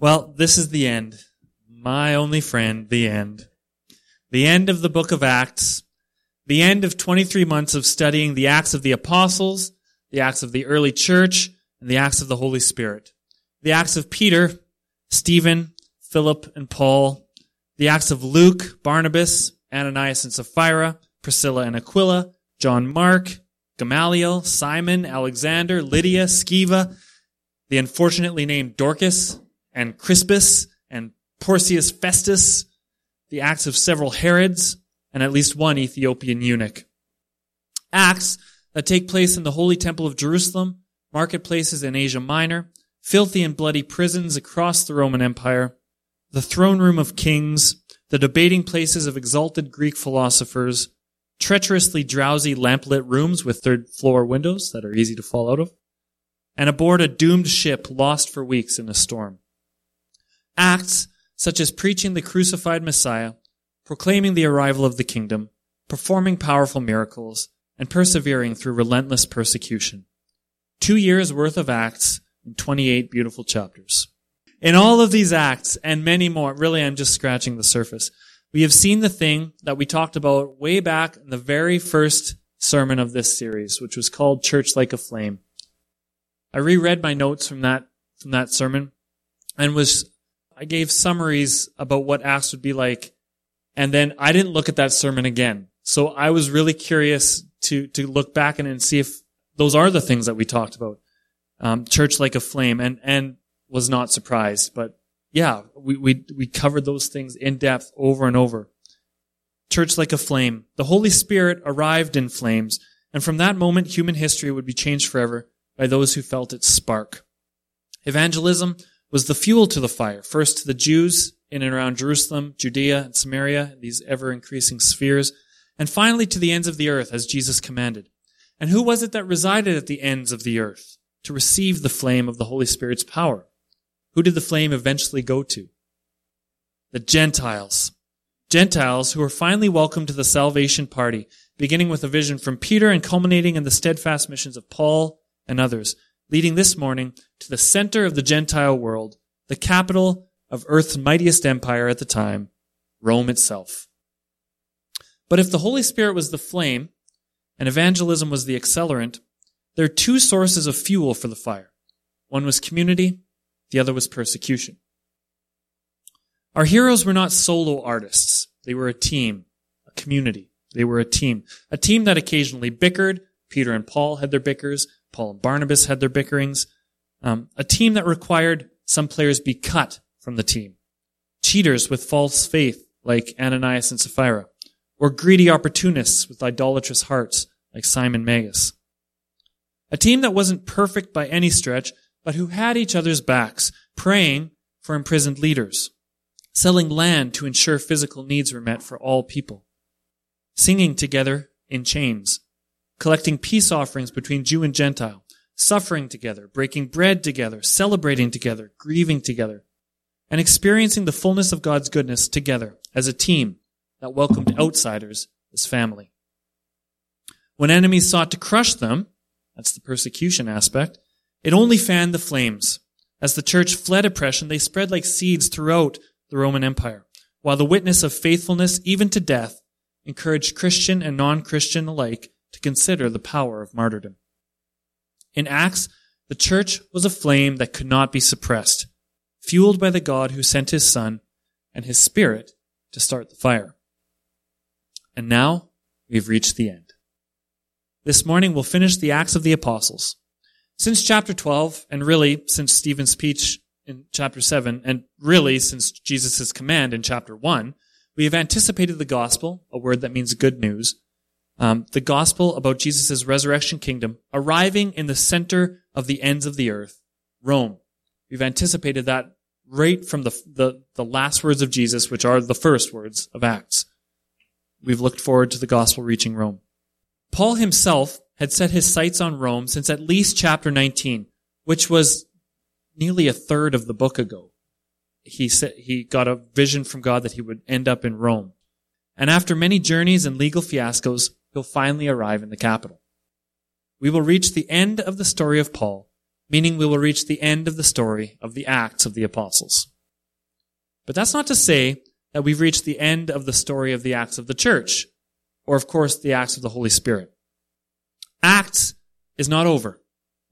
Well, this is the end. My only friend, the end. The end of the book of Acts. The end of 23 months of studying the Acts of the Apostles, the Acts of the early church, and the Acts of the Holy Spirit. The Acts of Peter, Stephen, Philip, and Paul. The Acts of Luke, Barnabas, Ananias and Sapphira, Priscilla and Aquila, John Mark, Gamaliel, Simon, Alexander, Lydia, Sceva, the unfortunately named Dorcas, and Crispus, and Porcius Festus, the acts of several Herods, and at least one Ethiopian eunuch. Acts that take place in the Holy Temple of Jerusalem, marketplaces in Asia Minor, filthy and bloody prisons across the Roman Empire, the throne room of kings, the debating places of exalted Greek philosophers, treacherously drowsy lamplit rooms with third floor windows that are easy to fall out of, and aboard a doomed ship lost for weeks in a storm. Acts such as preaching the crucified Messiah, proclaiming the arrival of the kingdom, performing powerful miracles, and persevering through relentless persecution. Two years worth of Acts in 28 beautiful chapters. In all of these acts and many more, really I'm just scratching the surface. We have seen the thing that we talked about way back in the very first sermon of this series, which was called Church Like a Flame. I reread my notes from that, from that sermon and was, I gave summaries about what Acts would be like. And then I didn't look at that sermon again. So I was really curious to, to look back and, and see if those are the things that we talked about. Um, church like a flame and, and was not surprised, but yeah, we, we, we covered those things in depth over and over. Church like a flame. The Holy Spirit arrived in flames, and from that moment, human history would be changed forever by those who felt its spark. Evangelism was the fuel to the fire, first to the Jews in and around Jerusalem, Judea, and Samaria, these ever increasing spheres, and finally to the ends of the earth as Jesus commanded. And who was it that resided at the ends of the earth to receive the flame of the Holy Spirit's power? Who did the flame eventually go to? The Gentiles. Gentiles who were finally welcomed to the salvation party, beginning with a vision from Peter and culminating in the steadfast missions of Paul and others, leading this morning to the center of the Gentile world, the capital of earth's mightiest empire at the time, Rome itself. But if the Holy Spirit was the flame and evangelism was the accelerant, there are two sources of fuel for the fire. One was community the other was persecution. Our heroes were not solo artists. They were a team, a community. They were a team. A team that occasionally bickered. Peter and Paul had their bickers. Paul and Barnabas had their bickerings. Um, a team that required some players be cut from the team. Cheaters with false faith, like Ananias and Sapphira. Or greedy opportunists with idolatrous hearts, like Simon Magus. A team that wasn't perfect by any stretch, but who had each other's backs, praying for imprisoned leaders, selling land to ensure physical needs were met for all people, singing together in chains, collecting peace offerings between Jew and Gentile, suffering together, breaking bread together, celebrating together, grieving together, and experiencing the fullness of God's goodness together as a team that welcomed outsiders as family. When enemies sought to crush them, that's the persecution aspect, it only fanned the flames. As the church fled oppression, they spread like seeds throughout the Roman Empire, while the witness of faithfulness, even to death, encouraged Christian and non-Christian alike to consider the power of martyrdom. In Acts, the church was a flame that could not be suppressed, fueled by the God who sent his Son and his Spirit to start the fire. And now we've reached the end. This morning we'll finish the Acts of the Apostles. Since chapter 12, and really since Stephen's speech in chapter 7, and really since Jesus' command in chapter 1, we have anticipated the gospel, a word that means good news, um, the gospel about Jesus' resurrection kingdom arriving in the center of the ends of the earth, Rome. We've anticipated that right from the, the, the last words of Jesus, which are the first words of Acts. We've looked forward to the gospel reaching Rome. Paul himself had set his sights on Rome since at least chapter 19, which was nearly a third of the book ago. He said he got a vision from God that he would end up in Rome. And after many journeys and legal fiascos, he'll finally arrive in the capital. We will reach the end of the story of Paul meaning we will reach the end of the story of the Acts of the Apostles. But that's not to say that we've reached the end of the story of the Acts of the Church, or of course the Acts of the Holy Spirit. Acts is not over,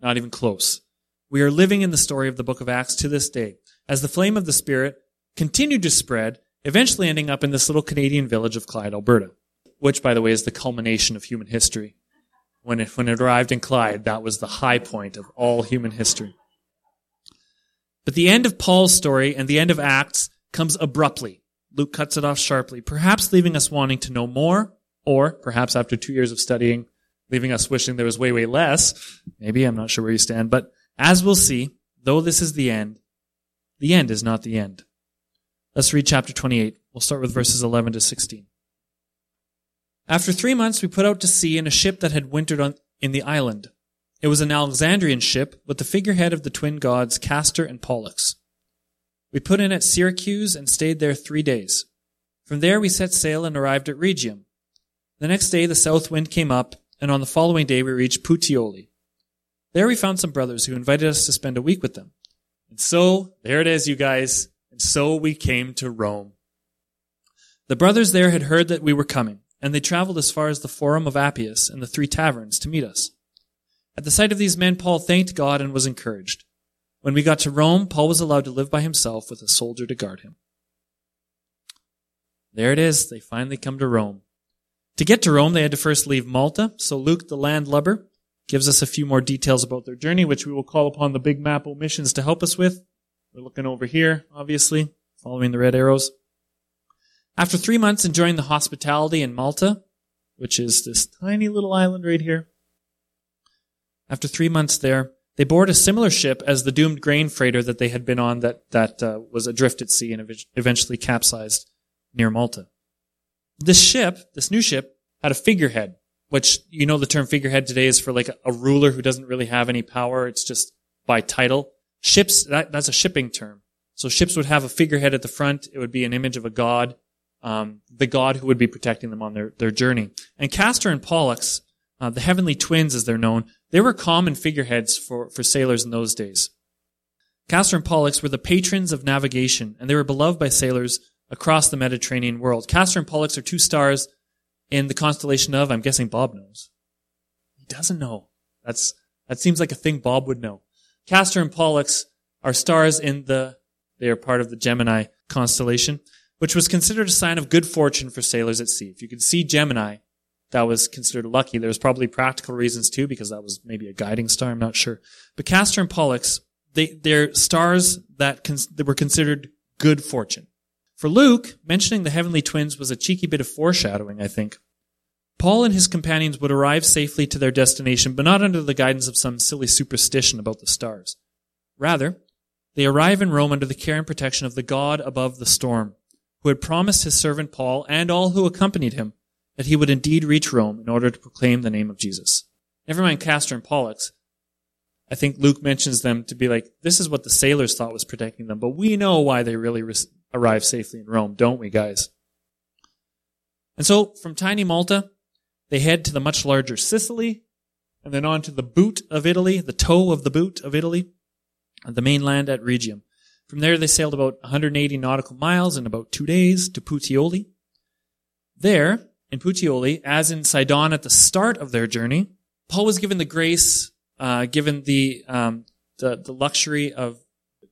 not even close. We are living in the story of the book of Acts to this day, as the flame of the Spirit continued to spread, eventually ending up in this little Canadian village of Clyde, Alberta, which, by the way, is the culmination of human history. When it, when it arrived in Clyde, that was the high point of all human history. But the end of Paul's story and the end of Acts comes abruptly. Luke cuts it off sharply, perhaps leaving us wanting to know more, or perhaps after two years of studying, leaving us wishing there was way, way less. Maybe, I'm not sure where you stand, but as we'll see, though this is the end, the end is not the end. Let's read chapter 28. We'll start with verses 11 to 16. After three months, we put out to sea in a ship that had wintered on, in the island. It was an Alexandrian ship with the figurehead of the twin gods Castor and Pollux. We put in at Syracuse and stayed there three days. From there we set sail and arrived at Rhegium. The next day the south wind came up, and on the following day we reached Puteoli. There we found some brothers who invited us to spend a week with them. And so, there it is, you guys. And so we came to Rome. The brothers there had heard that we were coming, and they traveled as far as the Forum of Appius and the Three Taverns to meet us. At the sight of these men, Paul thanked God and was encouraged. When we got to Rome, Paul was allowed to live by himself with a soldier to guard him. There it is. They finally come to Rome. To get to Rome, they had to first leave Malta. So Luke, the landlubber, gives us a few more details about their journey, which we will call upon the big map omissions to help us with. We're looking over here, obviously, following the red arrows. After three months enjoying the hospitality in Malta, which is this tiny little island right here, after three months there, they board a similar ship as the doomed grain freighter that they had been on that, that uh, was adrift at sea and eventually capsized near Malta. This ship, this new ship, had a figurehead, which you know the term figurehead today is for like a, a ruler who doesn't really have any power. It's just by title. Ships, that, that's a shipping term. So ships would have a figurehead at the front. It would be an image of a god, um, the god who would be protecting them on their, their journey. And Castor and Pollux, uh, the heavenly twins as they're known, they were common figureheads for, for sailors in those days. Castor and Pollux were the patrons of navigation, and they were beloved by sailors across the Mediterranean world. Castor and Pollux are two stars in the constellation of, I'm guessing Bob knows. He doesn't know. That's, that seems like a thing Bob would know. Castor and Pollux are stars in the, they are part of the Gemini constellation, which was considered a sign of good fortune for sailors at sea. If you could see Gemini, that was considered lucky. There was probably practical reasons too, because that was maybe a guiding star. I'm not sure. But Castor and Pollux, they, they're stars that, cons- that were considered good fortune. For Luke, mentioning the heavenly twins was a cheeky bit of foreshadowing, I think. Paul and his companions would arrive safely to their destination, but not under the guidance of some silly superstition about the stars. Rather, they arrive in Rome under the care and protection of the God above the storm, who had promised his servant Paul and all who accompanied him that he would indeed reach Rome in order to proclaim the name of Jesus. Never mind Castor and Pollux. I think Luke mentions them to be like, this is what the sailors thought was protecting them, but we know why they really re- arrived safely in Rome, don't we, guys? And so, from tiny Malta, they head to the much larger Sicily, and then on to the boot of Italy, the toe of the boot of Italy, the mainland at Rhegium. From there, they sailed about 180 nautical miles in about two days to Puteoli. There, in Puteoli, as in Sidon at the start of their journey, Paul was given the grace, uh, given the, um, the, the luxury of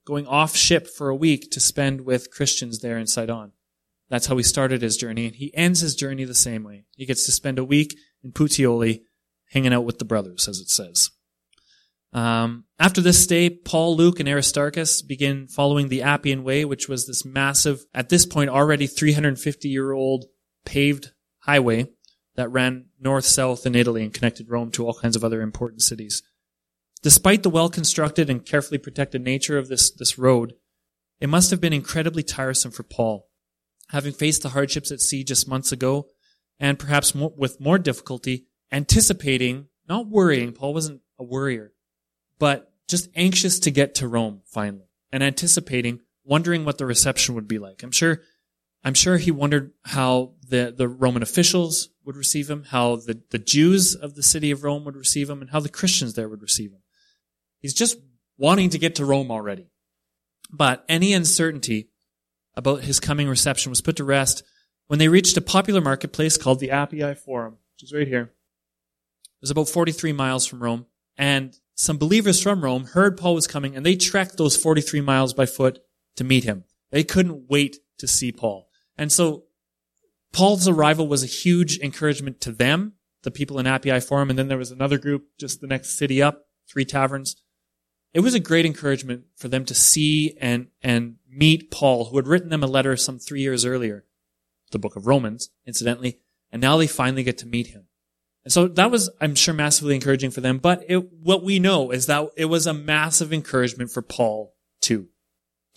going off ship for a week to spend with Christians there in Sidon. That's how he started his journey, and he ends his journey the same way. He gets to spend a week in Puteoli, hanging out with the brothers, as it says. Um, after this stay, Paul, Luke, and Aristarchus begin following the Appian Way, which was this massive, at this point already 350 year old paved highway that ran north-south in Italy and connected Rome to all kinds of other important cities. Despite the well-constructed and carefully protected nature of this, this road, it must have been incredibly tiresome for Paul, having faced the hardships at sea just months ago, and perhaps more, with more difficulty, anticipating, not worrying, Paul wasn't a worrier, but just anxious to get to Rome finally, and anticipating, wondering what the reception would be like. I'm sure I'm sure he wondered how the, the Roman officials would receive him, how the, the Jews of the city of Rome would receive him, and how the Christians there would receive him. He's just wanting to get to Rome already. But any uncertainty about his coming reception was put to rest when they reached a popular marketplace called the Appii Forum, which is right here. It was about 43 miles from Rome, and some believers from Rome heard Paul was coming, and they trekked those 43 miles by foot to meet him. They couldn't wait to see Paul. And so Paul's arrival was a huge encouragement to them, the people in Appii Forum, and then there was another group just the next city up, three taverns. It was a great encouragement for them to see and, and meet Paul, who had written them a letter some three years earlier, the book of Romans, incidentally, and now they finally get to meet him. And so that was, I'm sure, massively encouraging for them. But it, what we know is that it was a massive encouragement for Paul too,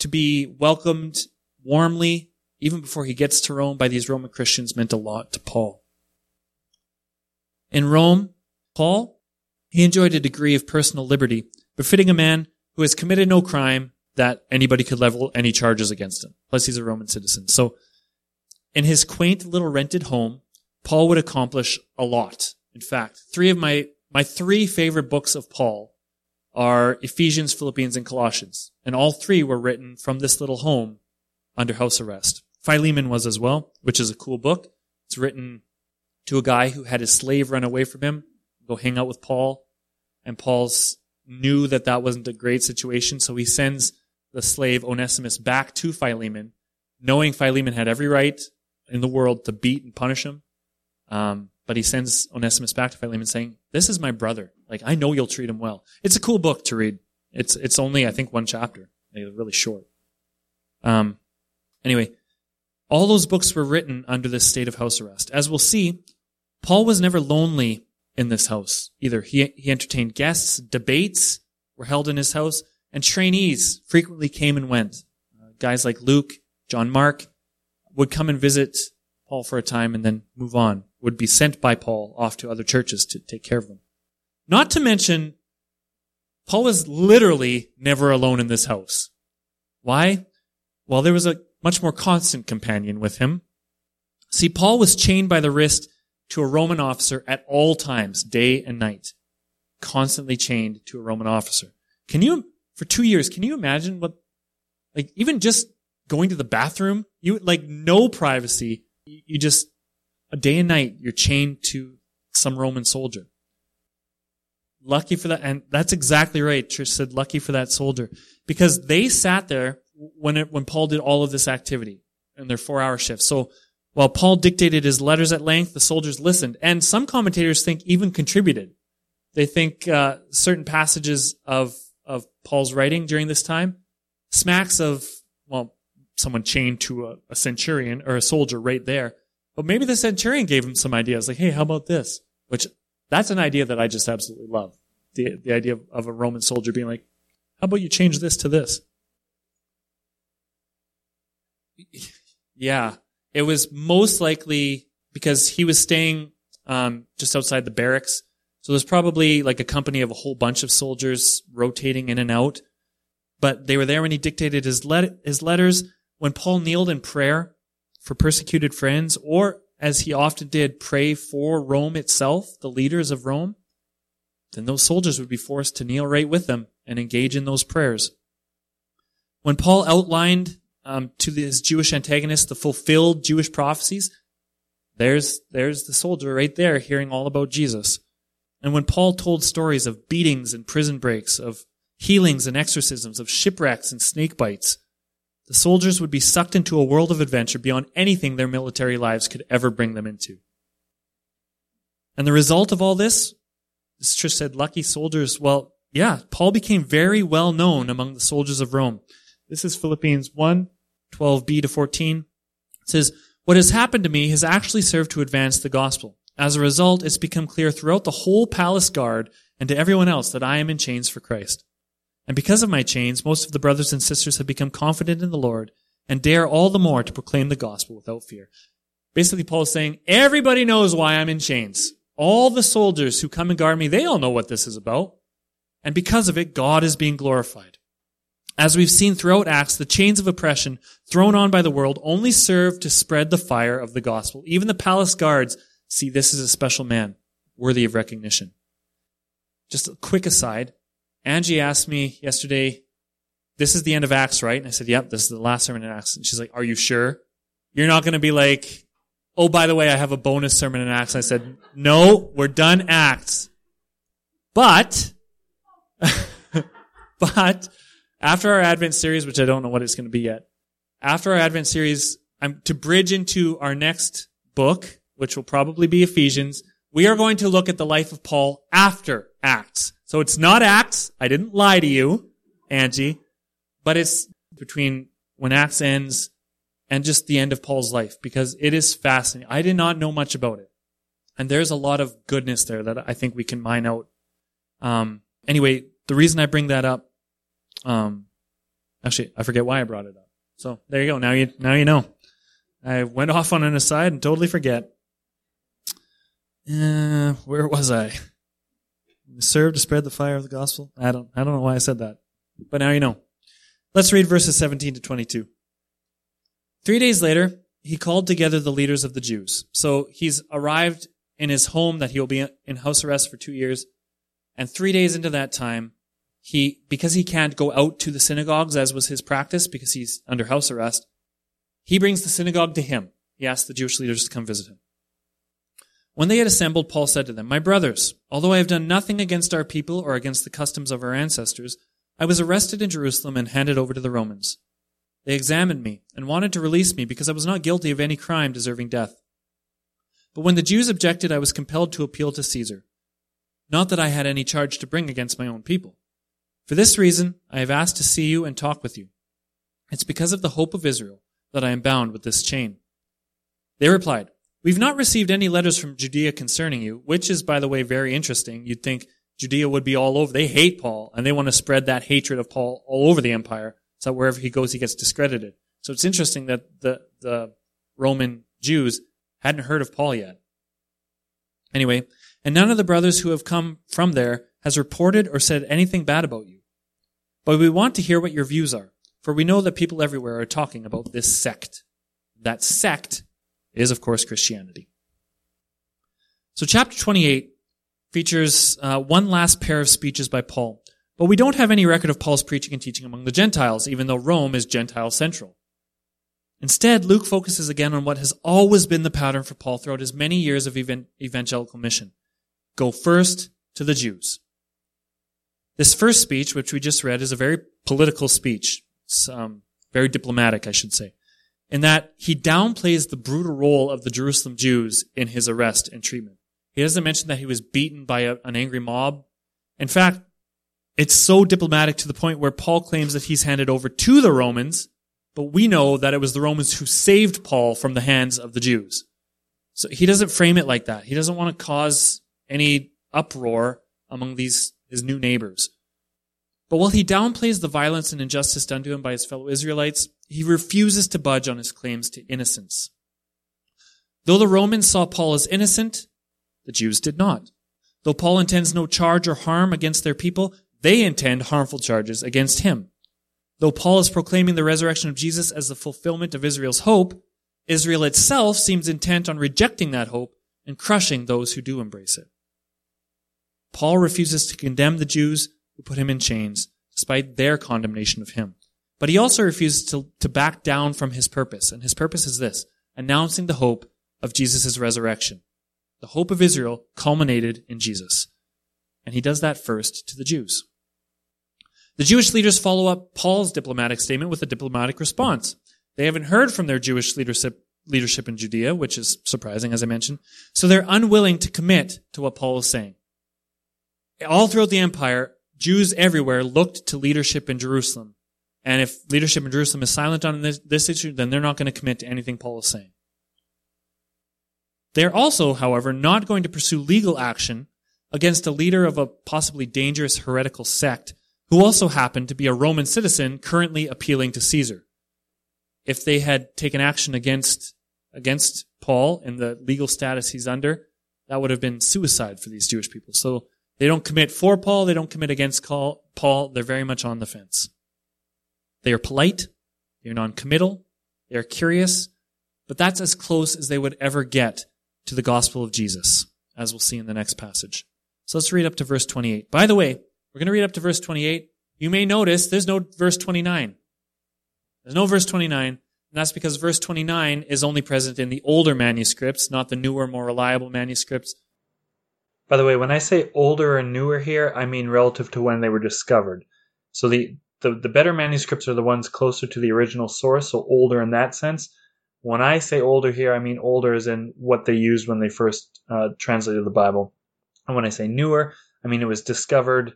to be welcomed warmly even before he gets to Rome by these Roman Christians meant a lot to Paul. In Rome, Paul, he enjoyed a degree of personal liberty, befitting a man who has committed no crime that anybody could level any charges against him. Plus he's a Roman citizen. So in his quaint little rented home, Paul would accomplish a lot. In fact, three of my, my three favorite books of Paul are Ephesians, Philippians, and Colossians. And all three were written from this little home under house arrest. Philemon was as well, which is a cool book. It's written to a guy who had his slave run away from him, go hang out with Paul. And Paul's knew that that wasn't a great situation, so he sends the slave Onesimus back to Philemon, knowing Philemon had every right in the world to beat and punish him. Um, but he sends Onesimus back to Philemon saying, this is my brother. Like, I know you'll treat him well. It's a cool book to read. It's, it's only, I think, one chapter. It's really short. Um, anyway, all those books were written under this state of house arrest. As we'll see, Paul was never lonely in this house either. He, he entertained guests, debates were held in his house, and trainees frequently came and went. Uh, guys like Luke, John Mark would come and visit Paul for a time and then move on, would be sent by Paul off to other churches to take care of them. Not to mention, Paul was literally never alone in this house. Why? Well, there was a much more constant companion with him. See, Paul was chained by the wrist to a Roman officer at all times, day and night. Constantly chained to a Roman officer. Can you, for two years, can you imagine what, like, even just going to the bathroom, you, like, no privacy. You just, a day and night, you're chained to some Roman soldier. Lucky for that, and that's exactly right. Trish said, lucky for that soldier. Because they sat there when it, when Paul did all of this activity in their four hour shifts. So while Paul dictated his letters at length, the soldiers listened, and some commentators think even contributed. They think uh, certain passages of of Paul's writing during this time smacks of well, someone chained to a, a centurion or a soldier right there. But maybe the centurion gave him some ideas, like, "Hey, how about this?" Which that's an idea that I just absolutely love. The the idea of, of a Roman soldier being like, "How about you change this to this?" Yeah, it was most likely because he was staying um, just outside the barracks. So there's probably like a company of a whole bunch of soldiers rotating in and out. But they were there when he dictated his, let- his letters. When Paul kneeled in prayer for persecuted friends, or as he often did, pray for Rome itself, the leaders of Rome, then those soldiers would be forced to kneel right with them and engage in those prayers. When Paul outlined um, to his Jewish antagonist, the fulfilled Jewish prophecies, there's, there's the soldier right there hearing all about Jesus. And when Paul told stories of beatings and prison breaks, of healings and exorcisms, of shipwrecks and snake bites, the soldiers would be sucked into a world of adventure beyond anything their military lives could ever bring them into. And the result of all this, as Trish said, lucky soldiers, well, yeah, Paul became very well known among the soldiers of Rome. This is Philippians 1, 12b to 14. It says, What has happened to me has actually served to advance the gospel. As a result, it's become clear throughout the whole palace guard and to everyone else that I am in chains for Christ. And because of my chains, most of the brothers and sisters have become confident in the Lord and dare all the more to proclaim the gospel without fear. Basically, Paul is saying, everybody knows why I'm in chains. All the soldiers who come and guard me, they all know what this is about. And because of it, God is being glorified. As we've seen throughout Acts, the chains of oppression thrown on by the world only serve to spread the fire of the gospel. Even the palace guards see this as a special man, worthy of recognition. Just a quick aside. Angie asked me yesterday, this is the end of Acts, right? And I said, yep, this is the last sermon in Acts. And she's like, are you sure? You're not going to be like, oh, by the way, I have a bonus sermon in Acts. And I said, no, we're done Acts. But, but after our Advent series, which I don't know what it's going to be yet, after our Advent series, I'm to bridge into our next book, which will probably be Ephesians. We are going to look at the life of Paul after Acts. So it's not Acts. I didn't lie to you, Angie, but it's between when Acts ends and just the end of Paul's life because it is fascinating. I did not know much about it. And there's a lot of goodness there that I think we can mine out. Um, anyway, the reason I bring that up, um, actually, I forget why I brought it up. So there you go. Now you, now you know. I went off on an aside and totally forget. Uh, where was I? Serve to spread the fire of the gospel. I don't, I don't know why I said that, but now you know. Let's read verses 17 to 22. Three days later, he called together the leaders of the Jews. So he's arrived in his home that he'll be in house arrest for two years. And three days into that time, he, because he can't go out to the synagogues as was his practice because he's under house arrest, he brings the synagogue to him. He asks the Jewish leaders to come visit him. When they had assembled, Paul said to them, My brothers, although I have done nothing against our people or against the customs of our ancestors, I was arrested in Jerusalem and handed over to the Romans. They examined me and wanted to release me because I was not guilty of any crime deserving death. But when the Jews objected, I was compelled to appeal to Caesar. Not that I had any charge to bring against my own people. For this reason, I have asked to see you and talk with you. It's because of the hope of Israel that I am bound with this chain. They replied, We've not received any letters from Judea concerning you, which is, by the way, very interesting. You'd think Judea would be all over. They hate Paul, and they want to spread that hatred of Paul all over the empire, so that wherever he goes, he gets discredited. So it's interesting that the, the Roman Jews hadn't heard of Paul yet. Anyway, and none of the brothers who have come from there has reported or said anything bad about you. But we want to hear what your views are, for we know that people everywhere are talking about this sect. That sect is, of course, Christianity. So chapter 28 features uh, one last pair of speeches by Paul. But we don't have any record of Paul's preaching and teaching among the Gentiles, even though Rome is Gentile central. Instead, Luke focuses again on what has always been the pattern for Paul throughout his many years of evangelical mission. Go first to the Jews. This first speech, which we just read, is a very political speech. It's um, very diplomatic, I should say, in that he downplays the brutal role of the Jerusalem Jews in his arrest and treatment. He doesn't mention that he was beaten by a, an angry mob. In fact, it's so diplomatic to the point where Paul claims that he's handed over to the Romans, but we know that it was the Romans who saved Paul from the hands of the Jews. So he doesn't frame it like that. He doesn't want to cause any uproar among these his new neighbors. But while he downplays the violence and injustice done to him by his fellow Israelites, he refuses to budge on his claims to innocence. Though the Romans saw Paul as innocent, the Jews did not. Though Paul intends no charge or harm against their people, they intend harmful charges against him. Though Paul is proclaiming the resurrection of Jesus as the fulfillment of Israel's hope, Israel itself seems intent on rejecting that hope and crushing those who do embrace it. Paul refuses to condemn the Jews who put him in chains, despite their condemnation of him. But he also refuses to, to back down from his purpose. And his purpose is this, announcing the hope of Jesus' resurrection. The hope of Israel culminated in Jesus. And he does that first to the Jews. The Jewish leaders follow up Paul's diplomatic statement with a diplomatic response. They haven't heard from their Jewish leadership, leadership in Judea, which is surprising, as I mentioned. So they're unwilling to commit to what Paul is saying all throughout the empire, Jews everywhere looked to leadership in Jerusalem. And if leadership in Jerusalem is silent on this, this issue, then they're not going to commit to anything Paul is saying. They're also, however, not going to pursue legal action against a leader of a possibly dangerous heretical sect who also happened to be a Roman citizen currently appealing to Caesar. If they had taken action against, against Paul and the legal status he's under, that would have been suicide for these Jewish people. So they don't commit for Paul. They don't commit against Paul. They're very much on the fence. They are polite. They're non-committal. They're curious. But that's as close as they would ever get to the gospel of Jesus, as we'll see in the next passage. So let's read up to verse 28. By the way, We're going to read up to verse 28. You may notice there's no verse 29. There's no verse 29, and that's because verse 29 is only present in the older manuscripts, not the newer, more reliable manuscripts. By the way, when I say older and newer here, I mean relative to when they were discovered. So the, the, the better manuscripts are the ones closer to the original source, so older in that sense. When I say older here, I mean older as in what they used when they first uh, translated the Bible. And when I say newer, I mean it was discovered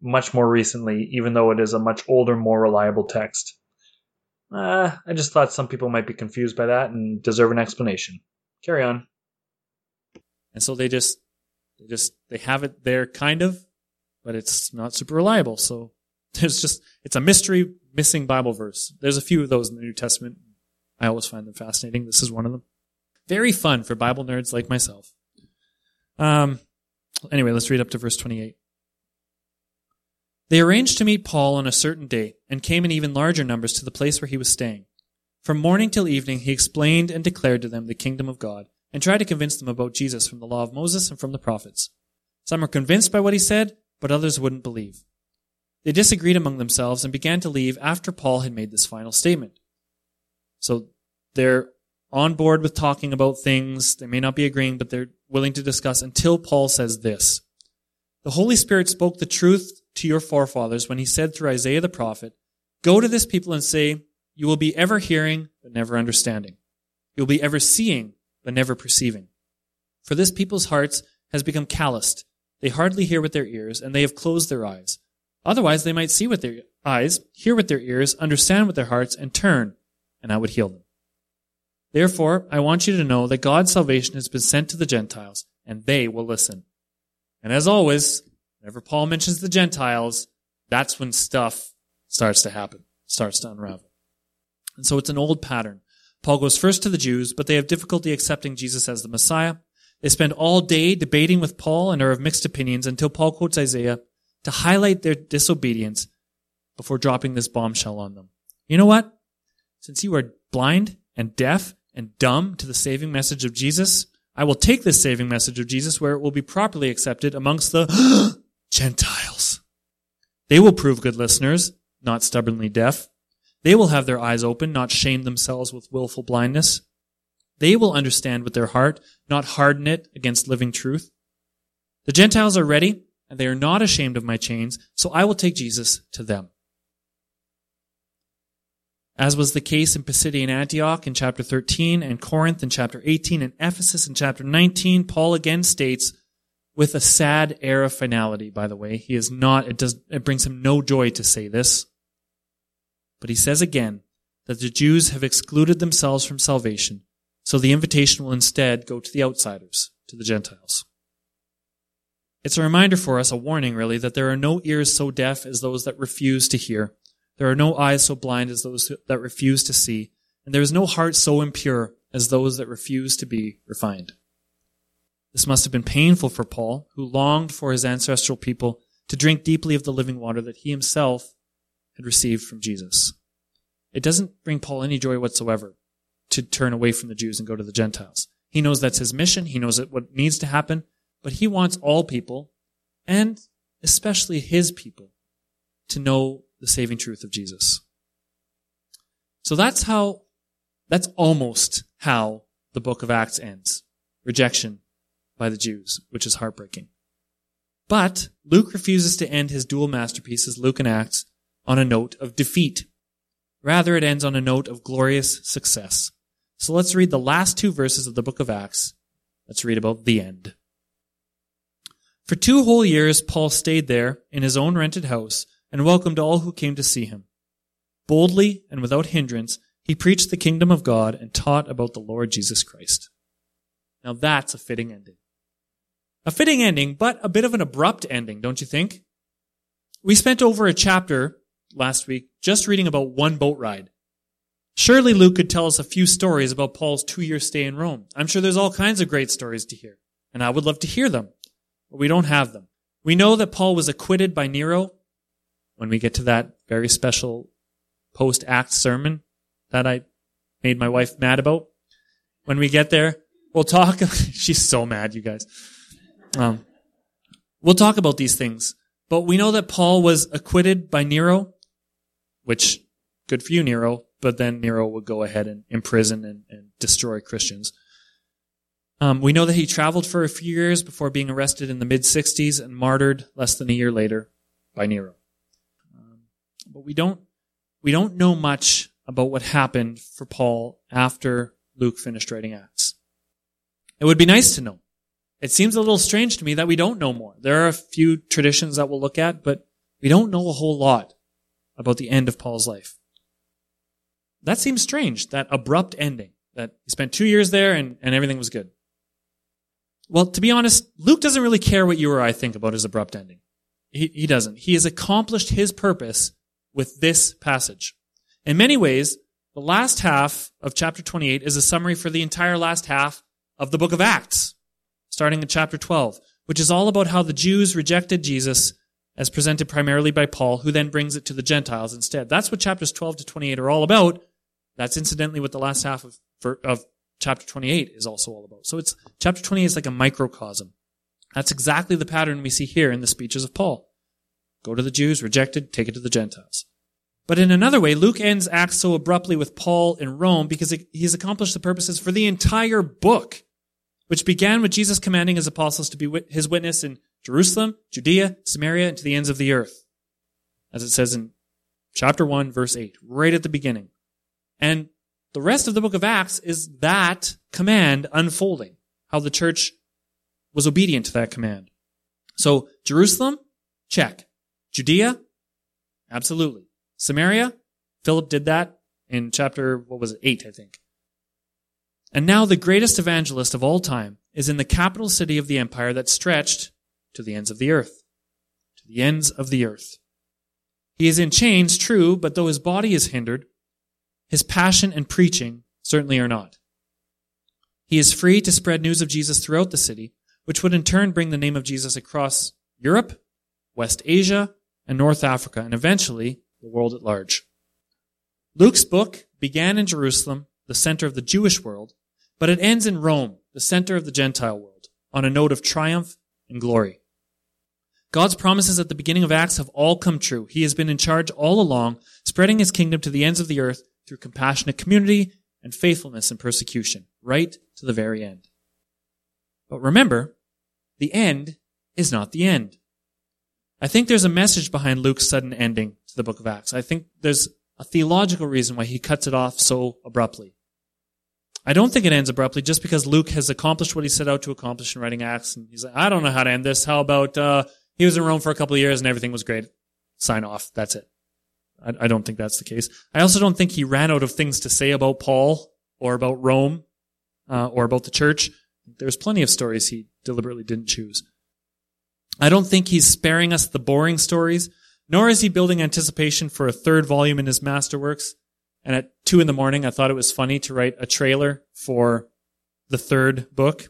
much more recently, even though it is a much older, more reliable text. Uh, I just thought some people might be confused by that and deserve an explanation. Carry on. And so they just, they just, they have it there kind of, but it's not super reliable. So there's just, it's a mystery missing Bible verse. There's a few of those in the New Testament. I always find them fascinating. This is one of them. Very fun for Bible nerds like myself. Um, anyway, let's read up to verse 28. They arranged to meet Paul on a certain day and came in even larger numbers to the place where he was staying. From morning till evening, he explained and declared to them the kingdom of God and tried to convince them about Jesus from the law of Moses and from the prophets. Some were convinced by what he said, but others wouldn't believe. They disagreed among themselves and began to leave after Paul had made this final statement. So they're on board with talking about things. They may not be agreeing, but they're willing to discuss until Paul says this. The Holy Spirit spoke the truth to your forefathers when he said through Isaiah the prophet, Go to this people and say, You will be ever hearing, but never understanding. You'll be ever seeing, but never perceiving. For this people's hearts has become calloused. They hardly hear with their ears, and they have closed their eyes. Otherwise, they might see with their eyes, hear with their ears, understand with their hearts, and turn, and I would heal them. Therefore, I want you to know that God's salvation has been sent to the Gentiles, and they will listen. And as always, whenever Paul mentions the Gentiles, that's when stuff starts to happen, starts to unravel. And so it's an old pattern. Paul goes first to the Jews, but they have difficulty accepting Jesus as the Messiah. They spend all day debating with Paul and are of mixed opinions until Paul quotes Isaiah to highlight their disobedience before dropping this bombshell on them. You know what? Since you are blind and deaf and dumb to the saving message of Jesus, I will take this saving message of Jesus where it will be properly accepted amongst the Gentiles. They will prove good listeners, not stubbornly deaf. They will have their eyes open, not shame themselves with willful blindness. They will understand with their heart, not harden it against living truth. The Gentiles are ready, and they are not ashamed of my chains, so I will take Jesus to them. As was the case in Pisidian Antioch in chapter 13 and Corinth in chapter 18 and Ephesus in chapter 19, Paul again states, with a sad air of finality, by the way. He is not, it does, it brings him no joy to say this. But he says again that the Jews have excluded themselves from salvation, so the invitation will instead go to the outsiders, to the Gentiles. It's a reminder for us, a warning really, that there are no ears so deaf as those that refuse to hear. There are no eyes so blind as those that refuse to see. And there is no heart so impure as those that refuse to be refined. This must have been painful for Paul, who longed for his ancestral people to drink deeply of the living water that he himself had received from Jesus. It doesn't bring Paul any joy whatsoever to turn away from the Jews and go to the Gentiles. He knows that's his mission. He knows what needs to happen, but he wants all people, and especially his people, to know the saving truth of Jesus. So that's how, that's almost how the book of Acts ends. Rejection by the Jews, which is heartbreaking. But Luke refuses to end his dual masterpieces, Luke and Acts, on a note of defeat. Rather, it ends on a note of glorious success. So let's read the last two verses of the book of Acts. Let's read about the end. For two whole years, Paul stayed there in his own rented house and welcomed all who came to see him. Boldly and without hindrance, he preached the kingdom of God and taught about the Lord Jesus Christ. Now that's a fitting ending. A fitting ending, but a bit of an abrupt ending, don't you think? We spent over a chapter last week just reading about one boat ride. Surely Luke could tell us a few stories about Paul's two year stay in Rome. I'm sure there's all kinds of great stories to hear, and I would love to hear them, but we don't have them. We know that Paul was acquitted by Nero when we get to that very special post act sermon that I made my wife mad about. When we get there, we'll talk. She's so mad, you guys. Um, we'll talk about these things. But we know that Paul was acquitted by Nero, which good for you, Nero, but then Nero would go ahead and imprison and, and destroy Christians. Um, we know that he traveled for a few years before being arrested in the mid 60s and martyred less than a year later by Nero. Um, but we don't we don't know much about what happened for Paul after Luke finished writing Acts. It would be nice to know. It seems a little strange to me that we don't know more. There are a few traditions that we'll look at, but we don't know a whole lot about the end of Paul's life. That seems strange, that abrupt ending, that he spent two years there and, and everything was good. Well, to be honest, Luke doesn't really care what you or I think about his abrupt ending. He, he doesn't. He has accomplished his purpose with this passage. In many ways, the last half of chapter 28 is a summary for the entire last half of the book of Acts, starting in chapter 12, which is all about how the Jews rejected Jesus as presented primarily by Paul, who then brings it to the Gentiles instead. That's what chapters 12 to 28 are all about. That's incidentally what the last half of, of chapter 28 is also all about. So it's, chapter 28 is like a microcosm. That's exactly the pattern we see here in the speeches of Paul. Go to the Jews, rejected, take it to the Gentiles. But in another way, Luke ends Acts so abruptly with Paul in Rome because he's accomplished the purposes for the entire book, which began with Jesus commanding his apostles to be his witness in Jerusalem, Judea, Samaria, and to the ends of the earth. As it says in chapter 1, verse 8, right at the beginning. And the rest of the book of Acts is that command unfolding, how the church was obedient to that command. So, Jerusalem, check. Judea, absolutely. Samaria, Philip did that in chapter, what was it, 8, I think. And now the greatest evangelist of all time is in the capital city of the empire that stretched to the ends of the earth. To the ends of the earth. He is in chains, true, but though his body is hindered, his passion and preaching certainly are not. He is free to spread news of Jesus throughout the city, which would in turn bring the name of Jesus across Europe, West Asia, and North Africa, and eventually the world at large. Luke's book began in Jerusalem, the center of the Jewish world, but it ends in Rome, the center of the Gentile world, on a note of triumph and glory. God's promises at the beginning of Acts have all come true. He has been in charge all along, spreading his kingdom to the ends of the earth through compassionate community and faithfulness in persecution, right to the very end. But remember, the end is not the end. I think there's a message behind Luke's sudden ending to the book of Acts. I think there's a theological reason why he cuts it off so abruptly. I don't think it ends abruptly just because Luke has accomplished what he set out to accomplish in writing Acts. And he's like, I don't know how to end this. How about, uh, he was in Rome for a couple of years and everything was great. Sign off. That's it. I, I don't think that's the case. I also don't think he ran out of things to say about Paul or about Rome uh, or about the church. There's plenty of stories he deliberately didn't choose. I don't think he's sparing us the boring stories, nor is he building anticipation for a third volume in his masterworks. And at two in the morning, I thought it was funny to write a trailer for the third book.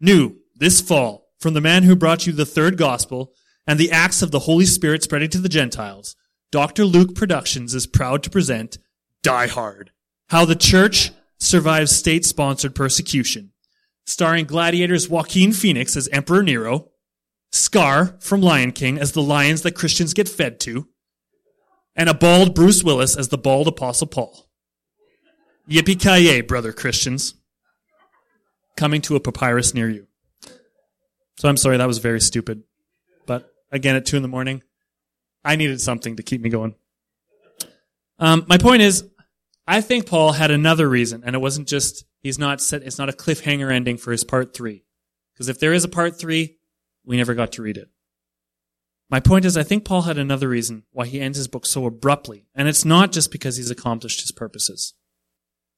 New this fall from the man who brought you the third gospel and the acts of the Holy Spirit spreading to the Gentiles. Dr. Luke Productions is proud to present Die Hard. How the Church Survives State-Sponsored Persecution. Starring Gladiator's Joaquin Phoenix as Emperor Nero, Scar from Lion King as the lions that Christians get fed to, and a bald Bruce Willis as the bald Apostle Paul. Yippee-ki-yay, brother Christians. Coming to a papyrus near you. So I'm sorry, that was very stupid. But again, at two in the morning, I needed something to keep me going. Um, my point is, I think Paul had another reason, and it wasn't just he's not set. It's not a cliffhanger ending for his part three, because if there is a part three, we never got to read it. My point is, I think Paul had another reason why he ends his book so abruptly, and it's not just because he's accomplished his purposes.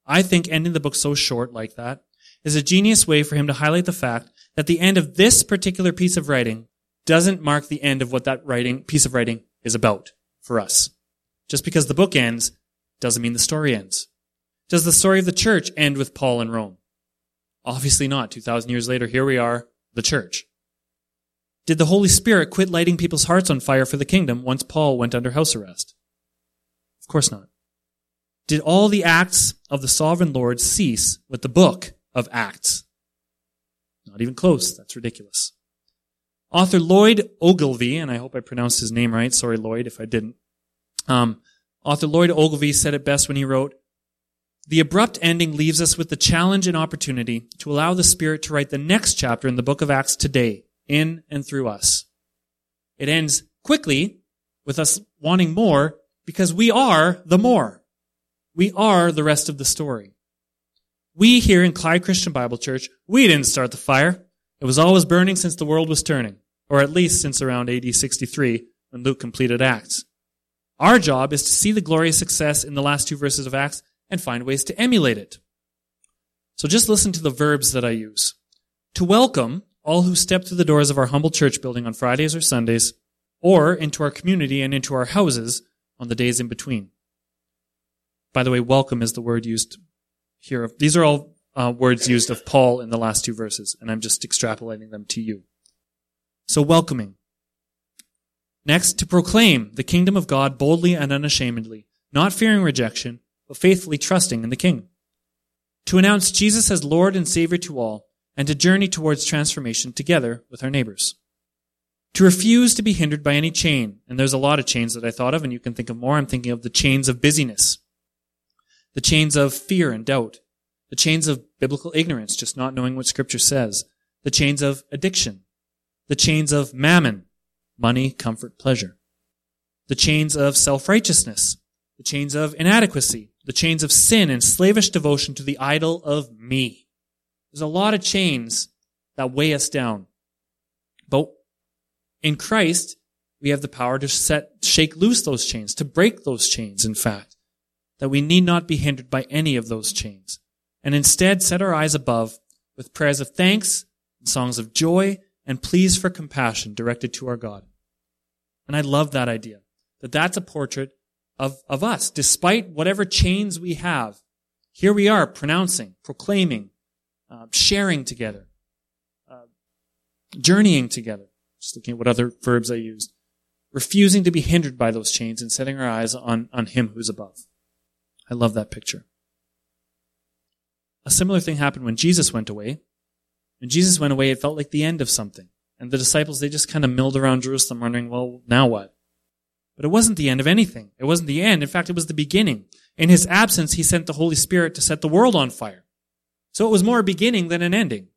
I think ending the book so short like that is a genius way for him to highlight the fact that the end of this particular piece of writing doesn't mark the end of what that writing, piece of writing is about for us. Just because the book ends doesn't mean the story ends. Does the story of the church end with Paul in Rome? Obviously not. 2,000 years later, here we are, the church. Did the Holy Spirit quit lighting people's hearts on fire for the kingdom once Paul went under house arrest? Of course not. Did all the acts of the sovereign Lord cease with the book of Acts? Not even close. That's ridiculous. Author Lloyd Ogilvie, and I hope I pronounced his name right. Sorry, Lloyd, if I didn't. Um, author Lloyd Ogilvie said it best when he wrote, the abrupt ending leaves us with the challenge and opportunity to allow the Spirit to write the next chapter in the book of Acts today, in and through us. It ends quickly with us wanting more because we are the more. We are the rest of the story. We here in Clyde Christian Bible Church, we didn't start the fire. It was always burning since the world was turning, or at least since around AD 63 when Luke completed Acts. Our job is to see the glorious success in the last two verses of Acts and find ways to emulate it. So just listen to the verbs that I use. To welcome all who step through the doors of our humble church building on Fridays or Sundays, or into our community and into our houses on the days in between. By the way, welcome is the word used here. These are all uh, words used of Paul in the last two verses, and I'm just extrapolating them to you. So welcoming. Next, to proclaim the kingdom of God boldly and unashamedly, not fearing rejection, but faithfully trusting in the King. To announce Jesus as Lord and Savior to all, and to journey towards transformation together with our neighbors. To refuse to be hindered by any chain, and there's a lot of chains that I thought of, and you can think of more. I'm thinking of the chains of busyness, the chains of fear and doubt, the chains of biblical ignorance, just not knowing what Scripture says, the chains of addiction, the chains of mammon, money, comfort, pleasure, the chains of self-righteousness, the chains of inadequacy, the chains of sin and slavish devotion to the idol of me. There's a lot of chains that weigh us down. But in Christ, we have the power to set, shake loose those chains, to break those chains, in fact, that we need not be hindered by any of those chains, and instead set our eyes above with prayers of thanks and songs of joy and pleas for compassion directed to our God. And I love that idea, that that's a portrait of, of us, despite whatever chains we have. Here we are pronouncing, proclaiming, uh, sharing together, uh, journeying together. Just looking at what other verbs I used. Refusing to be hindered by those chains and setting our eyes on, on Him who's above. I love that picture. A similar thing happened when Jesus went away. When Jesus went away, it felt like the end of something. And the disciples, they just kind of milled around Jerusalem wondering, well, now what? But it wasn't the end of anything. It wasn't the end. In fact, it was the beginning. In his absence, he sent the Holy Spirit to set the world on fire. So it was more a beginning than an ending.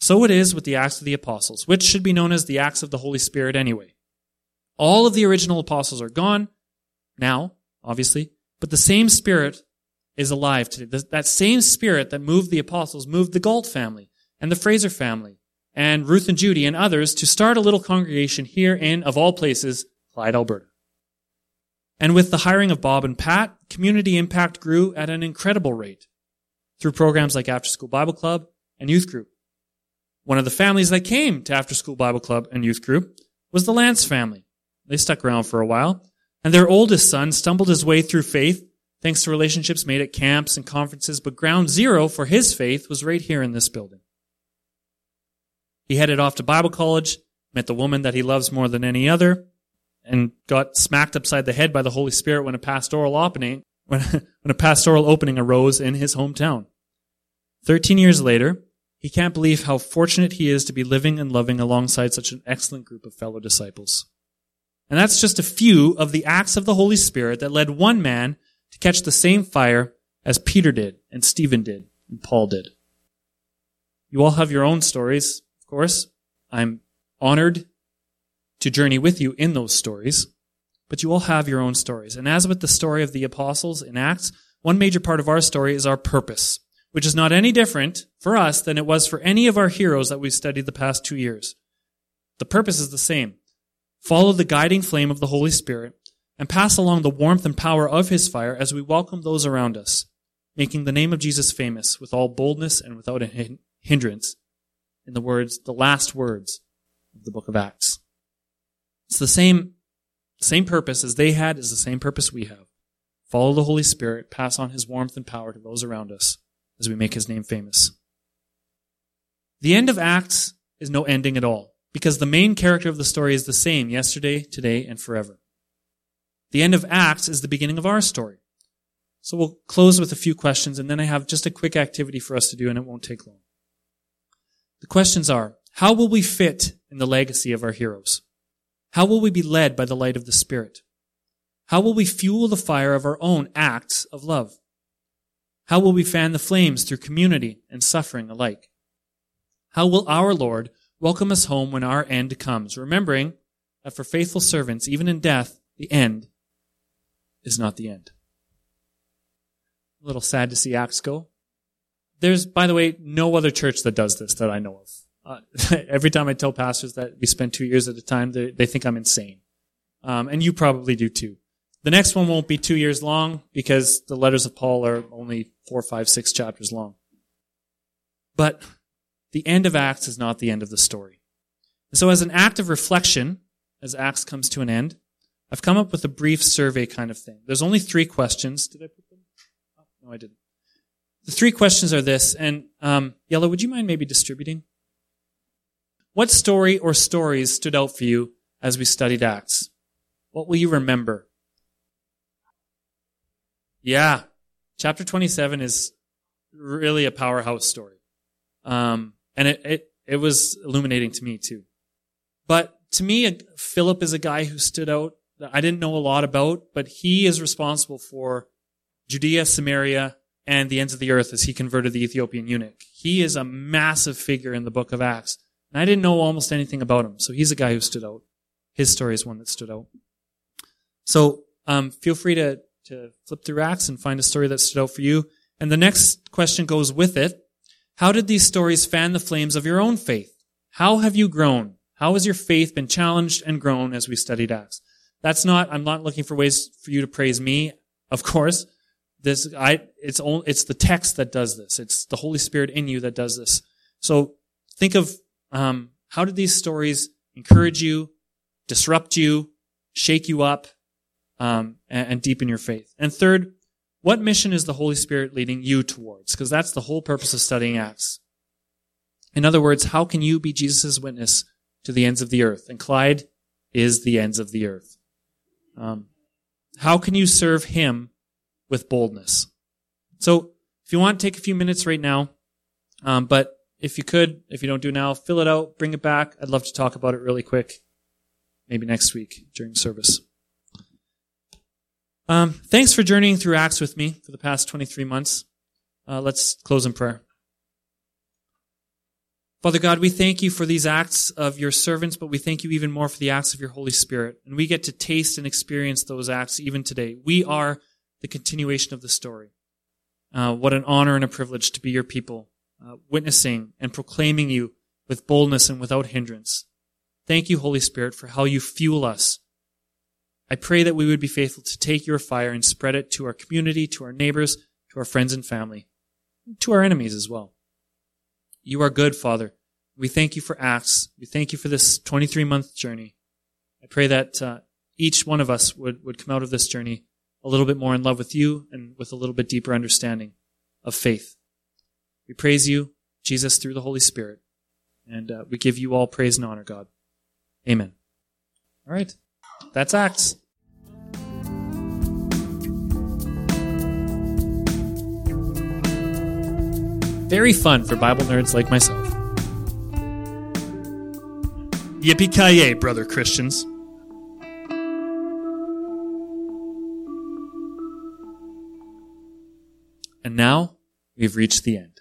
So it is with the Acts of the Apostles, which should be known as the Acts of the Holy Spirit anyway. All of the original apostles are gone now, obviously, but the same Spirit is alive today. That same Spirit that moved the apostles moved the Galt family and the Fraser family and Ruth and Judy and others to start a little congregation here in, of all places, Clyde, Alberta. And with the hiring of Bob and Pat, community impact grew at an incredible rate through programs like After School Bible Club and Youth Group. One of the families that came to After School Bible Club and Youth Group was the Lance family. They stuck around for a while, and their oldest son stumbled his way through faith thanks to relationships made at camps and conferences, but ground zero for his faith was right here in this building. He headed off to Bible college, met the woman that he loves more than any other, and got smacked upside the head by the Holy Spirit when a pastoral opening when, when a pastoral opening arose in his hometown. Thirteen years later, he can't believe how fortunate he is to be living and loving alongside such an excellent group of fellow disciples. And that's just a few of the acts of the Holy Spirit that led one man to catch the same fire as Peter did and Stephen did and Paul did. You all have your own stories, of course. I'm honored to journey with you in those stories, but you all have your own stories. And as with the story of the apostles in Acts, one major part of our story is our purpose, which is not any different for us than it was for any of our heroes that we've studied the past two years. The purpose is the same. Follow the guiding flame of the Holy Spirit and pass along the warmth and power of his fire as we welcome those around us, making the name of Jesus famous with all boldness and without a hindrance. In the words, the last words of the book of Acts. It's the same, same purpose as they had is the same purpose we have. Follow the Holy Spirit, pass on his warmth and power to those around us as we make his name famous. The end of Acts is no ending at all because the main character of the story is the same yesterday, today, and forever. The end of Acts is the beginning of our story. So we'll close with a few questions and then I have just a quick activity for us to do and it won't take long. The questions are, how will we fit in the legacy of our heroes? How will we be led by the light of the Spirit? How will we fuel the fire of our own acts of love? How will we fan the flames through community and suffering alike? How will our Lord welcome us home when our end comes, remembering that for faithful servants, even in death, the end is not the end. A little sad to see Acts go. There's, by the way, no other church that does this that I know of. Uh, every time I tell pastors that we spend two years at a time, they, they think I'm insane. Um, and you probably do too. The next one won't be two years long because the letters of Paul are only four, five, six chapters long. But the end of Acts is not the end of the story. So as an act of reflection, as Acts comes to an end, I've come up with a brief survey kind of thing. There's only three questions. Did I put them? Oh, no, I didn't. The three questions are this, and um, Yellow, would you mind maybe distributing? What story or stories stood out for you as we studied Acts? What will you remember? Yeah, chapter 27 is really a powerhouse story. Um, and it, it, it was illuminating to me too. But to me, Philip is a guy who stood out that I didn't know a lot about, but he is responsible for Judea, Samaria, and the ends of the earth as he converted the Ethiopian eunuch. He is a massive figure in the book of Acts. And I didn't know almost anything about him. So he's a guy who stood out. His story is one that stood out. So um, feel free to, to flip through Acts and find a story that stood out for you. And the next question goes with it. How did these stories fan the flames of your own faith? How have you grown? How has your faith been challenged and grown as we studied Acts? That's not, I'm not looking for ways for you to praise me, of course. This, I, it's only, it's the text that does this. It's the Holy Spirit in you that does this. So think of, um, how did these stories encourage you, disrupt you, shake you up, um, and, and deepen your faith? And third, what mission is the Holy Spirit leading you towards? Because that's the whole purpose of studying Acts. In other words, how can you be Jesus' witness to the ends of the earth? And Clyde is the ends of the earth. Um, how can you serve Him with boldness? So, if you want, to take a few minutes right now. Um, but if you could, if you don't do now, fill it out, bring it back. I'd love to talk about it really quick. Maybe next week during service. Um, thanks for journeying through Acts with me for the past 23 months. Uh, let's close in prayer. Father God, we thank you for these acts of your servants, but we thank you even more for the acts of your Holy Spirit. And we get to taste and experience those acts even today. We are the continuation of the story. Uh, what an honor and a privilege to be your people, uh, witnessing and proclaiming you with boldness and without hindrance. Thank you, Holy Spirit, for how you fuel us. I pray that we would be faithful to take your fire and spread it to our community, to our neighbors, to our friends and family, to our enemies as well. You are good, Father. We thank you for Acts. We thank you for this 23 month journey. I pray that uh, each one of us would, would come out of this journey a little bit more in love with you and with a little bit deeper understanding of faith. We praise you, Jesus, through the Holy Spirit. And uh, we give you all praise and honor, God. Amen. All right. That's Acts. Very fun for Bible nerds like myself. Yippee ki brother Christians. And now we've reached the end.